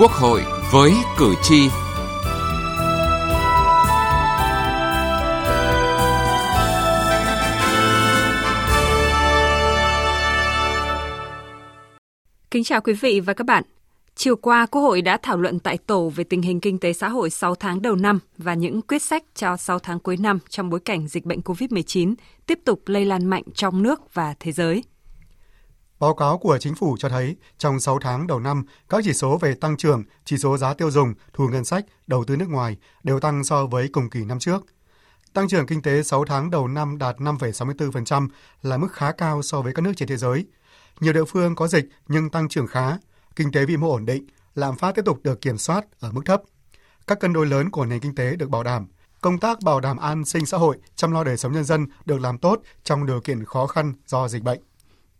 Quốc hội với cử tri. Kính chào quý vị và các bạn. Chiều qua, Quốc hội đã thảo luận tại tổ về tình hình kinh tế xã hội 6 tháng đầu năm và những quyết sách cho 6 tháng cuối năm trong bối cảnh dịch bệnh COVID-19 tiếp tục lây lan mạnh trong nước và thế giới. Báo cáo của chính phủ cho thấy trong 6 tháng đầu năm, các chỉ số về tăng trưởng, chỉ số giá tiêu dùng, thu ngân sách, đầu tư nước ngoài đều tăng so với cùng kỳ năm trước. Tăng trưởng kinh tế 6 tháng đầu năm đạt 5,64% là mức khá cao so với các nước trên thế giới. Nhiều địa phương có dịch nhưng tăng trưởng khá, kinh tế vĩ mô ổn định, lạm phát tiếp tục được kiểm soát ở mức thấp. Các cân đối lớn của nền kinh tế được bảo đảm. Công tác bảo đảm an sinh xã hội, chăm lo đời sống nhân dân được làm tốt trong điều kiện khó khăn do dịch bệnh.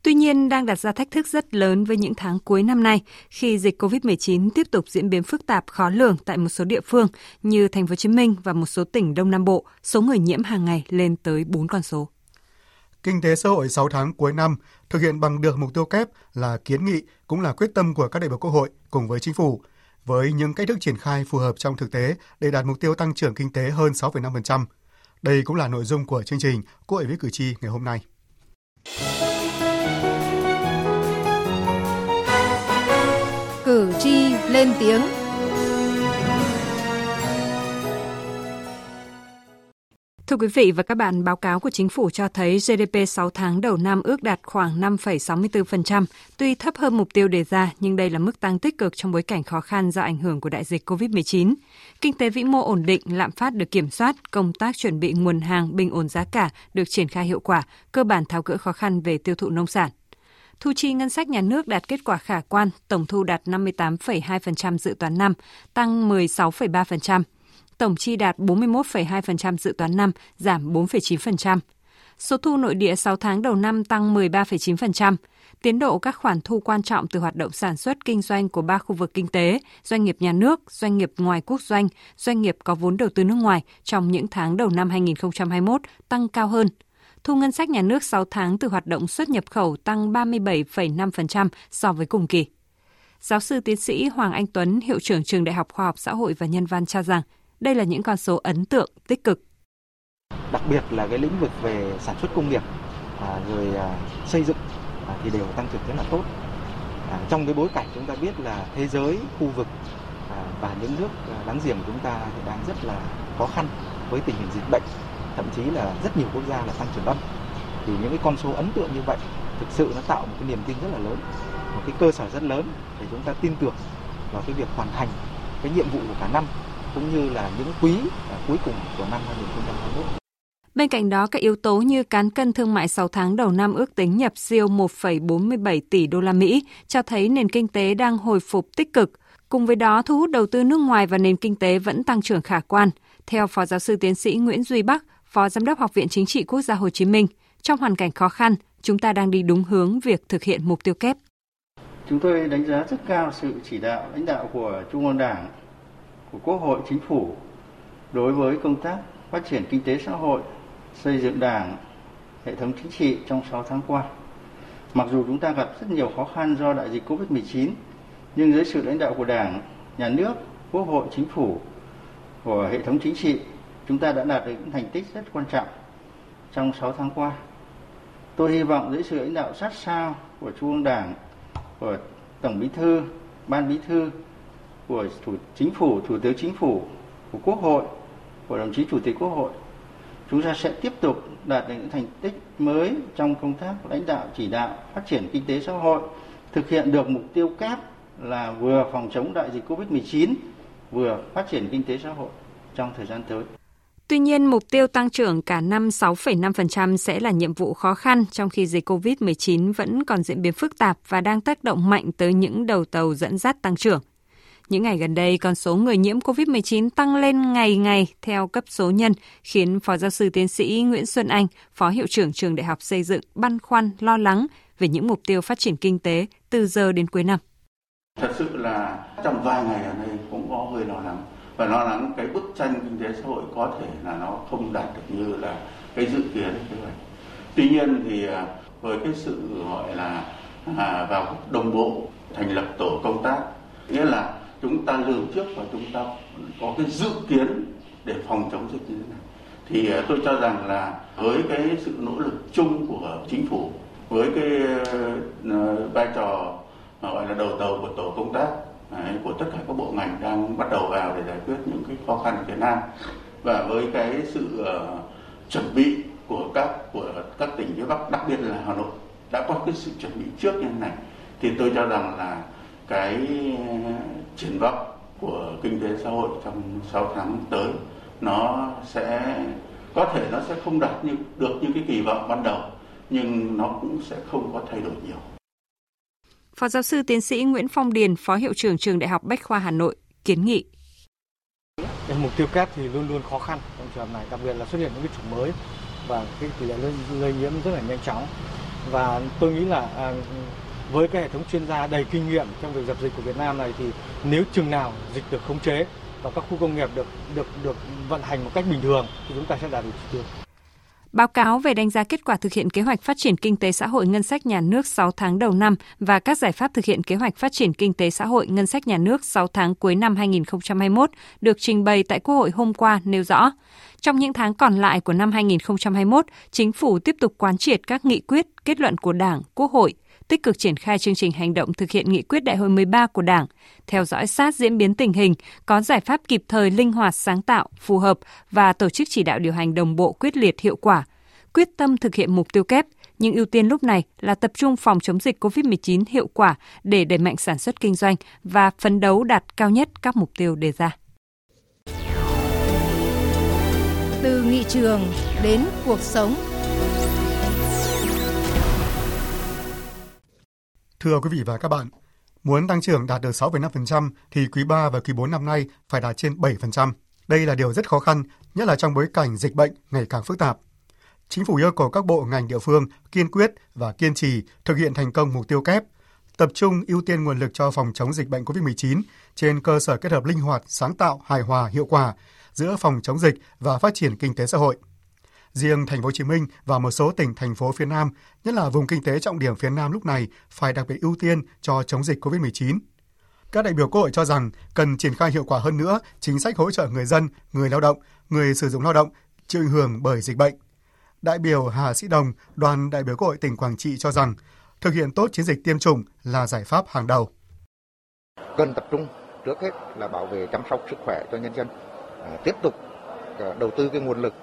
Tuy nhiên, đang đặt ra thách thức rất lớn với những tháng cuối năm nay khi dịch COVID-19 tiếp tục diễn biến phức tạp khó lường tại một số địa phương như thành phố Hồ Chí Minh và một số tỉnh Đông Nam Bộ, số người nhiễm hàng ngày lên tới 4 con số. Kinh tế xã hội 6 tháng cuối năm thực hiện bằng được mục tiêu kép là kiến nghị cũng là quyết tâm của các đại biểu Quốc hội cùng với chính phủ với những cách thức triển khai phù hợp trong thực tế để đạt mục tiêu tăng trưởng kinh tế hơn 6,5%. Đây cũng là nội dung của chương trình Quốc hội với cử tri ngày hôm nay. Lên tiếng. Thưa quý vị và các bạn, báo cáo của chính phủ cho thấy GDP 6 tháng đầu năm ước đạt khoảng 5,64%, tuy thấp hơn mục tiêu đề ra nhưng đây là mức tăng tích cực trong bối cảnh khó khăn do ảnh hưởng của đại dịch COVID-19. Kinh tế vĩ mô ổn định, lạm phát được kiểm soát, công tác chuẩn bị nguồn hàng bình ổn giá cả được triển khai hiệu quả, cơ bản tháo gỡ khó khăn về tiêu thụ nông sản. Thu chi ngân sách nhà nước đạt kết quả khả quan, tổng thu đạt 58,2% dự toán năm, tăng 16,3%. Tổng chi đạt 41,2% dự toán năm, giảm 4,9%. Số thu nội địa 6 tháng đầu năm tăng 13,9%. Tiến độ các khoản thu quan trọng từ hoạt động sản xuất kinh doanh của ba khu vực kinh tế, doanh nghiệp nhà nước, doanh nghiệp ngoài quốc doanh, doanh nghiệp có vốn đầu tư nước ngoài trong những tháng đầu năm 2021 tăng cao hơn thu ngân sách nhà nước 6 tháng từ hoạt động xuất nhập khẩu tăng 37,5% so với cùng kỳ. Giáo sư tiến sĩ Hoàng Anh Tuấn, hiệu trưởng trường Đại học Khoa học Xã hội và Nhân văn cho rằng đây là những con số ấn tượng, tích cực. Đặc biệt là cái lĩnh vực về sản xuất công nghiệp, à, rồi à, xây dựng à, thì đều tăng trưởng rất là tốt. À, trong cái bối cảnh chúng ta biết là thế giới, khu vực à, và những nước à, láng giềng của chúng ta thì đang rất là khó khăn với tình hình dịch bệnh thậm chí là rất nhiều quốc gia là tăng trưởng âm thì những cái con số ấn tượng như vậy thực sự nó tạo một cái niềm tin rất là lớn một cái cơ sở rất lớn để chúng ta tin tưởng vào cái việc hoàn thành cái nhiệm vụ của cả năm cũng như là những quý à, cuối cùng của năm 2021. Bên cạnh đó, các yếu tố như cán cân thương mại 6 tháng đầu năm ước tính nhập siêu 1,47 tỷ đô la Mỹ cho thấy nền kinh tế đang hồi phục tích cực. Cùng với đó, thu hút đầu tư nước ngoài và nền kinh tế vẫn tăng trưởng khả quan. Theo Phó Giáo sư Tiến sĩ Nguyễn Duy Bắc, Phó Giám đốc Học viện Chính trị Quốc gia Hồ Chí Minh, trong hoàn cảnh khó khăn, chúng ta đang đi đúng hướng việc thực hiện mục tiêu kép. Chúng tôi đánh giá rất cao sự chỉ đạo lãnh đạo của Trung ương Đảng, của Quốc hội, Chính phủ đối với công tác phát triển kinh tế xã hội, xây dựng Đảng, hệ thống chính trị trong 6 tháng qua. Mặc dù chúng ta gặp rất nhiều khó khăn do đại dịch Covid-19, nhưng dưới sự lãnh đạo của Đảng, Nhà nước, Quốc hội, Chính phủ, của hệ thống chính trị chúng ta đã đạt được những thành tích rất quan trọng trong 6 tháng qua. Tôi hy vọng dưới sự lãnh đạo sát sao của Trung ương Đảng, của Tổng Bí thư, Ban Bí thư, của Thủ Chính phủ, Thủ tướng Chính phủ, của Quốc hội, của đồng chí Chủ tịch Quốc hội, chúng ta sẽ tiếp tục đạt được những thành tích mới trong công tác lãnh đạo chỉ đạo phát triển kinh tế xã hội, thực hiện được mục tiêu kép là vừa phòng chống đại dịch Covid-19, vừa phát triển kinh tế xã hội trong thời gian tới. Tuy nhiên, mục tiêu tăng trưởng cả năm 6,5% sẽ là nhiệm vụ khó khăn trong khi dịch COVID-19 vẫn còn diễn biến phức tạp và đang tác động mạnh tới những đầu tàu dẫn dắt tăng trưởng. Những ngày gần đây, con số người nhiễm COVID-19 tăng lên ngày ngày theo cấp số nhân, khiến Phó Giáo sư Tiến sĩ Nguyễn Xuân Anh, Phó Hiệu trưởng Trường Đại học Xây dựng, băn khoăn, lo lắng về những mục tiêu phát triển kinh tế từ giờ đến cuối năm. Thật sự là trong vài ngày ở đây cũng có hơi lo lắng và lo lắng cái bức tranh kinh tế xã hội có thể là nó không đạt được như là cái dự kiến kế hoạch. Tuy nhiên thì à, với cái sự gọi là à, vào đồng bộ thành lập tổ công tác nghĩa là chúng ta lường trước và chúng ta có cái dự kiến để phòng chống dịch như thế này thì à, tôi cho rằng là với cái sự nỗ lực chung của chính phủ với cái à, vai trò gọi là đầu tàu của tổ công tác đấy, của tất cả các bộ ngành đang bắt đầu vào để giải quyết những cái khó khăn ở phía Nam và với cái sự uh, chuẩn bị của các của các tỉnh phía Bắc đặc biệt là Hà Nội đã có cái sự chuẩn bị trước như thế này thì tôi cho rằng là cái triển vọng của kinh tế xã hội trong 6 tháng tới nó sẽ có thể nó sẽ không đạt như được như cái kỳ vọng ban đầu nhưng nó cũng sẽ không có thay đổi nhiều. Phó giáo sư tiến sĩ Nguyễn Phong Điền, Phó Hiệu trưởng Trường Đại học Bách khoa Hà Nội, kiến nghị. Mục tiêu kép thì luôn luôn khó khăn trong trường hợp này, đặc biệt là xuất hiện những cái chủng mới và cái tỷ lệ lây, lây nhiễm rất là nhanh chóng. Và tôi nghĩ là à, với cái hệ thống chuyên gia đầy kinh nghiệm trong việc dập dịch của Việt Nam này thì nếu chừng nào dịch được khống chế và các khu công nghiệp được được được vận hành một cách bình thường thì chúng ta sẽ đạt được chỉ tiêu. Báo cáo về đánh giá kết quả thực hiện kế hoạch phát triển kinh tế xã hội ngân sách nhà nước 6 tháng đầu năm và các giải pháp thực hiện kế hoạch phát triển kinh tế xã hội ngân sách nhà nước 6 tháng cuối năm 2021 được trình bày tại Quốc hội hôm qua nêu rõ. Trong những tháng còn lại của năm 2021, chính phủ tiếp tục quán triệt các nghị quyết, kết luận của Đảng, Quốc hội, tích cực triển khai chương trình hành động thực hiện nghị quyết đại hội 13 của Đảng, theo dõi sát diễn biến tình hình, có giải pháp kịp thời linh hoạt sáng tạo, phù hợp và tổ chức chỉ đạo điều hành đồng bộ quyết liệt hiệu quả, quyết tâm thực hiện mục tiêu kép, nhưng ưu tiên lúc này là tập trung phòng chống dịch COVID-19 hiệu quả để đẩy mạnh sản xuất kinh doanh và phấn đấu đạt cao nhất các mục tiêu đề ra. Từ nghị trường đến cuộc sống Thưa quý vị và các bạn, muốn tăng trưởng đạt được 6,5% thì quý 3 và quý 4 năm nay phải đạt trên 7%. Đây là điều rất khó khăn, nhất là trong bối cảnh dịch bệnh ngày càng phức tạp. Chính phủ yêu cầu các bộ ngành địa phương kiên quyết và kiên trì thực hiện thành công mục tiêu kép, tập trung ưu tiên nguồn lực cho phòng chống dịch bệnh COVID-19 trên cơ sở kết hợp linh hoạt, sáng tạo, hài hòa, hiệu quả giữa phòng chống dịch và phát triển kinh tế xã hội. Riêng thành phố Hồ Chí Minh và một số tỉnh thành phố phía Nam, nhất là vùng kinh tế trọng điểm phía Nam lúc này phải đặc biệt ưu tiên cho chống dịch COVID-19. Các đại biểu Quốc hội cho rằng cần triển khai hiệu quả hơn nữa chính sách hỗ trợ người dân, người lao động, người sử dụng lao động chịu ảnh hưởng bởi dịch bệnh. Đại biểu Hà Sĩ Đồng, đoàn đại biểu Quốc hội tỉnh Quảng Trị cho rằng thực hiện tốt chiến dịch tiêm chủng là giải pháp hàng đầu. Cần tập trung trước hết là bảo vệ chăm sóc sức khỏe cho nhân dân, à, tiếp tục à, đầu tư cái nguồn lực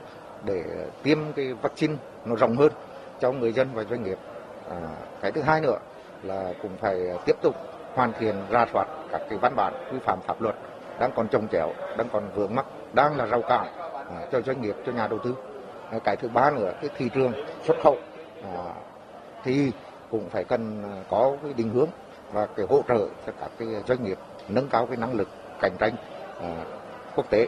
để tiêm cái vaccine nó rộng hơn cho người dân và doanh nghiệp. À, cái thứ hai nữa là cũng phải tiếp tục hoàn thiện ra soát các cái văn bản quy phạm pháp luật đang còn trồng chéo, đang còn vướng mắc, đang là rào cản à, cho doanh nghiệp, cho nhà đầu tư. À, cái thứ ba nữa cái thị trường xuất khẩu à, thì cũng phải cần à, có cái định hướng và cái hỗ trợ cho các cái doanh nghiệp nâng cao cái năng lực cạnh tranh à, quốc tế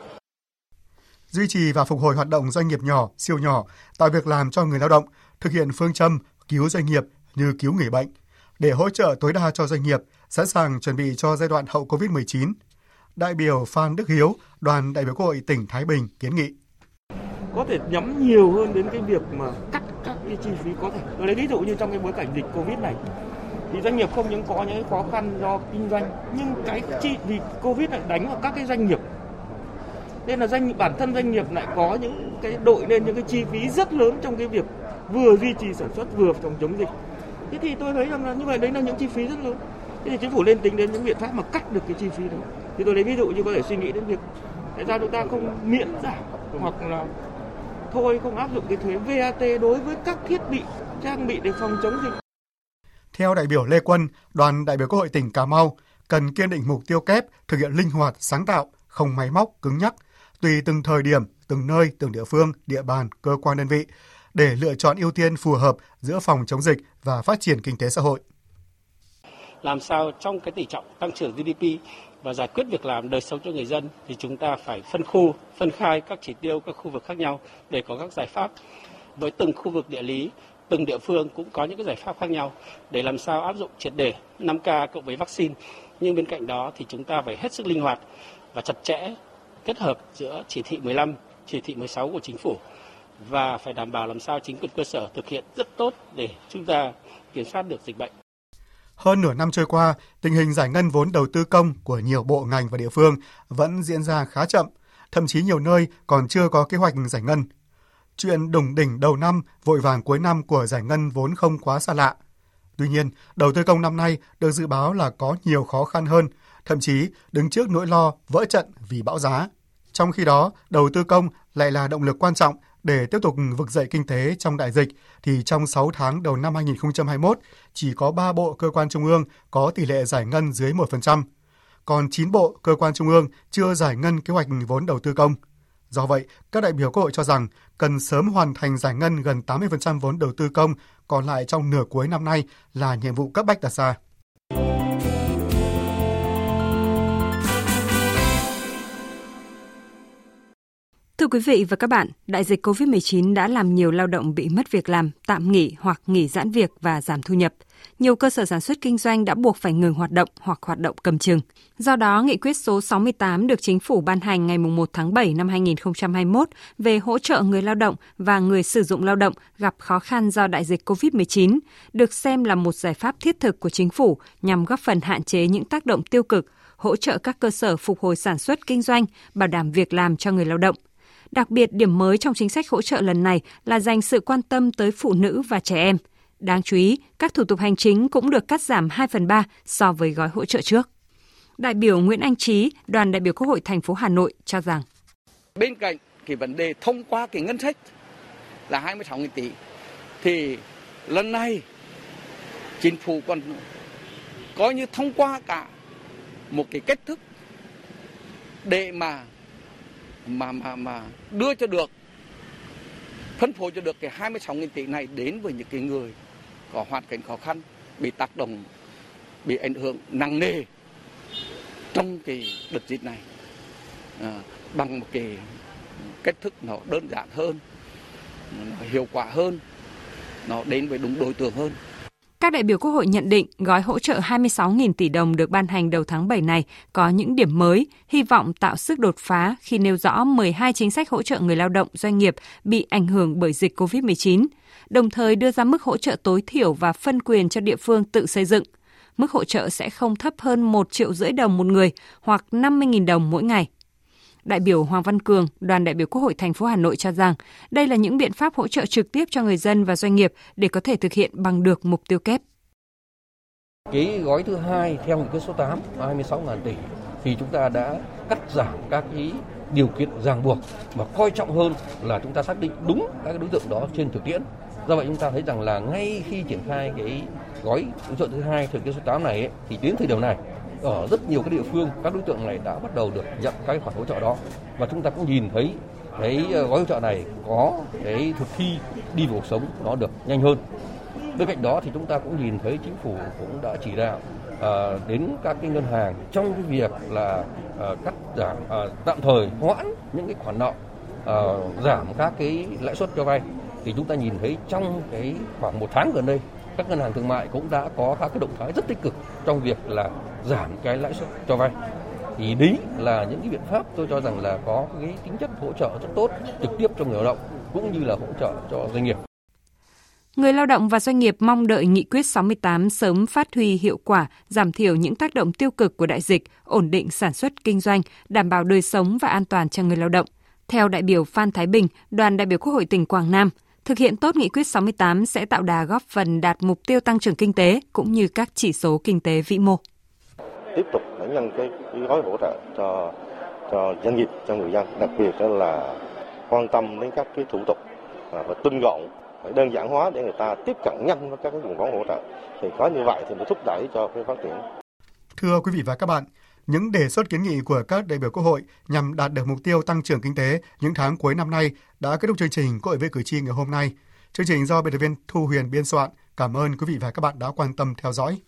duy trì và phục hồi hoạt động doanh nghiệp nhỏ, siêu nhỏ, tạo việc làm cho người lao động, thực hiện phương châm cứu doanh nghiệp như cứu người bệnh, để hỗ trợ tối đa cho doanh nghiệp, sẵn sàng chuẩn bị cho giai đoạn hậu COVID-19. Đại biểu Phan Đức Hiếu, đoàn đại biểu Quốc hội tỉnh Thái Bình kiến nghị. Có thể nhắm nhiều hơn đến cái việc mà cắt các cái chi phí có thể. Tôi lấy ví dụ như trong cái bối cảnh dịch Covid này, thì doanh nghiệp không những có những khó khăn do kinh doanh, nhưng cái chi vì Covid lại đánh vào các cái doanh nghiệp nên là doanh bản thân doanh nghiệp lại có những cái đội lên những cái chi phí rất lớn trong cái việc vừa duy trì sản xuất vừa phòng chống dịch. Thế thì tôi thấy rằng là như vậy đấy là những chi phí rất lớn. Thế thì chính phủ lên tính đến những biện pháp mà cắt được cái chi phí đó thì tôi lấy ví dụ như có thể suy nghĩ đến việc tại sao chúng ta không miễn giảm hoặc là thôi không áp dụng cái thuế VAT đối với các thiết bị trang bị để phòng chống dịch. Theo đại biểu Lê Quân, đoàn đại biểu Quốc hội tỉnh Cà Mau cần kiên định mục tiêu kép thực hiện linh hoạt, sáng tạo, không máy móc, cứng nhắc, tùy từng thời điểm, từng nơi, từng địa phương, địa bàn, cơ quan đơn vị để lựa chọn ưu tiên phù hợp giữa phòng chống dịch và phát triển kinh tế xã hội. Làm sao trong cái tỷ trọng tăng trưởng GDP và giải quyết việc làm đời sống cho người dân thì chúng ta phải phân khu, phân khai các chỉ tiêu các khu vực khác nhau để có các giải pháp với từng khu vực địa lý, từng địa phương cũng có những cái giải pháp khác nhau để làm sao áp dụng triệt để 5K cộng với vaccine. Nhưng bên cạnh đó thì chúng ta phải hết sức linh hoạt và chặt chẽ kết hợp giữa chỉ thị 15, chỉ thị 16 của chính phủ và phải đảm bảo làm sao chính quyền cơ sở thực hiện rất tốt để chúng ta kiểm soát được dịch bệnh. Hơn nửa năm trôi qua, tình hình giải ngân vốn đầu tư công của nhiều bộ ngành và địa phương vẫn diễn ra khá chậm, thậm chí nhiều nơi còn chưa có kế hoạch giải ngân. Chuyện đùng đỉnh đầu năm, vội vàng cuối năm của giải ngân vốn không quá xa lạ. Tuy nhiên, đầu tư công năm nay được dự báo là có nhiều khó khăn hơn, thậm chí đứng trước nỗi lo vỡ trận vì bão giá. Trong khi đó, đầu tư công lại là động lực quan trọng để tiếp tục vực dậy kinh tế trong đại dịch, thì trong 6 tháng đầu năm 2021, chỉ có 3 bộ cơ quan trung ương có tỷ lệ giải ngân dưới 1%, còn 9 bộ cơ quan trung ương chưa giải ngân kế hoạch vốn đầu tư công. Do vậy, các đại biểu Quốc hội cho rằng cần sớm hoàn thành giải ngân gần 80% vốn đầu tư công còn lại trong nửa cuối năm nay là nhiệm vụ cấp bách đặt ra. Thưa quý vị và các bạn, đại dịch COVID-19 đã làm nhiều lao động bị mất việc làm, tạm nghỉ hoặc nghỉ giãn việc và giảm thu nhập. Nhiều cơ sở sản xuất kinh doanh đã buộc phải ngừng hoạt động hoặc hoạt động cầm chừng. Do đó, nghị quyết số 68 được chính phủ ban hành ngày 1 tháng 7 năm 2021 về hỗ trợ người lao động và người sử dụng lao động gặp khó khăn do đại dịch COVID-19 được xem là một giải pháp thiết thực của chính phủ nhằm góp phần hạn chế những tác động tiêu cực, hỗ trợ các cơ sở phục hồi sản xuất kinh doanh, bảo đảm việc làm cho người lao động Đặc biệt, điểm mới trong chính sách hỗ trợ lần này là dành sự quan tâm tới phụ nữ và trẻ em. Đáng chú ý, các thủ tục hành chính cũng được cắt giảm 2 phần 3 so với gói hỗ trợ trước. Đại biểu Nguyễn Anh Trí, đoàn đại biểu Quốc hội thành phố Hà Nội cho rằng bên cạnh cái vấn đề thông qua cái ngân sách là 26.000 tỷ thì lần này chính phủ còn coi như thông qua cả một cái cách thức để mà mà mà mà đưa cho được phân phối cho được cái 26.000 tỷ này đến với những cái người có hoàn cảnh khó khăn bị tác động bị ảnh hưởng nặng nề trong cái đợt dịch này. À, bằng một cái cách thức nó đơn giản hơn nó hiệu quả hơn nó đến với đúng đối tượng hơn các đại biểu Quốc hội nhận định gói hỗ trợ 26.000 tỷ đồng được ban hành đầu tháng 7 này có những điểm mới, hy vọng tạo sức đột phá khi nêu rõ 12 chính sách hỗ trợ người lao động doanh nghiệp bị ảnh hưởng bởi dịch COVID-19, đồng thời đưa ra mức hỗ trợ tối thiểu và phân quyền cho địa phương tự xây dựng. Mức hỗ trợ sẽ không thấp hơn 1 triệu rưỡi đồng một người hoặc 50.000 đồng mỗi ngày. Đại biểu Hoàng Văn Cường, đoàn đại biểu Quốc hội thành phố Hà Nội cho rằng đây là những biện pháp hỗ trợ trực tiếp cho người dân và doanh nghiệp để có thể thực hiện bằng được mục tiêu kép. Cái gói thứ hai theo nghị quyết số 8 26.000 tỷ thì chúng ta đã cắt giảm các cái điều kiện ràng buộc và coi trọng hơn là chúng ta xác định đúng các đối tượng đó trên thực tiễn. Do vậy chúng ta thấy rằng là ngay khi triển khai cái gói hỗ trợ thứ hai theo nghị số 8 này ấy, thì đến thời điểm này ở rất nhiều các địa phương các đối tượng này đã bắt đầu được nhận các khoản hỗ trợ đó. Và chúng ta cũng nhìn thấy cái ờ, gói hỗ trợ này có cái thực thi đi vào cuộc sống nó được nhanh hơn. Bên cạnh đó thì chúng ta cũng nhìn thấy chính phủ cũng đã chỉ đạo uh, đến các cái ngân hàng trong cái việc là uh, cắt giảm uh, tạm thời hoãn những cái khoản nợ uh, giảm các cái lãi suất cho vay. Thì chúng ta nhìn thấy trong cái khoảng một tháng gần đây các ngân hàng thương mại cũng đã có các cái động thái rất tích cực trong việc là giảm cái lãi suất cho vay thì đấy là những cái biện pháp tôi cho rằng là có cái tính chất hỗ trợ rất tốt trực tiếp cho người lao động cũng như là hỗ trợ cho doanh nghiệp. Người lao động và doanh nghiệp mong đợi nghị quyết 68 sớm phát huy hiệu quả, giảm thiểu những tác động tiêu cực của đại dịch, ổn định sản xuất kinh doanh, đảm bảo đời sống và an toàn cho người lao động. Theo đại biểu Phan Thái Bình, đoàn đại biểu Quốc hội tỉnh Quảng Nam, Thực hiện tốt nghị quyết 68 sẽ tạo đà góp phần đạt mục tiêu tăng trưởng kinh tế cũng như các chỉ số kinh tế vĩ mô. Tiếp tục đẩy nhanh cái, cái gói hỗ trợ cho cho doanh nghiệp, cho người dân, đặc biệt là quan tâm đến các cái thủ tục và tinh gọn, phải đơn giản hóa để người ta tiếp cận nhanh với các cái nguồn vốn hỗ trợ. Thì có như vậy thì mới thúc đẩy cho cái phát triển. Thưa quý vị và các bạn, những đề xuất kiến nghị của các đại biểu Quốc hội nhằm đạt được mục tiêu tăng trưởng kinh tế những tháng cuối năm nay đã kết thúc chương trình Quốc hội với cử tri ngày hôm nay. Chương trình do biên tập viên Thu Huyền biên soạn. Cảm ơn quý vị và các bạn đã quan tâm theo dõi.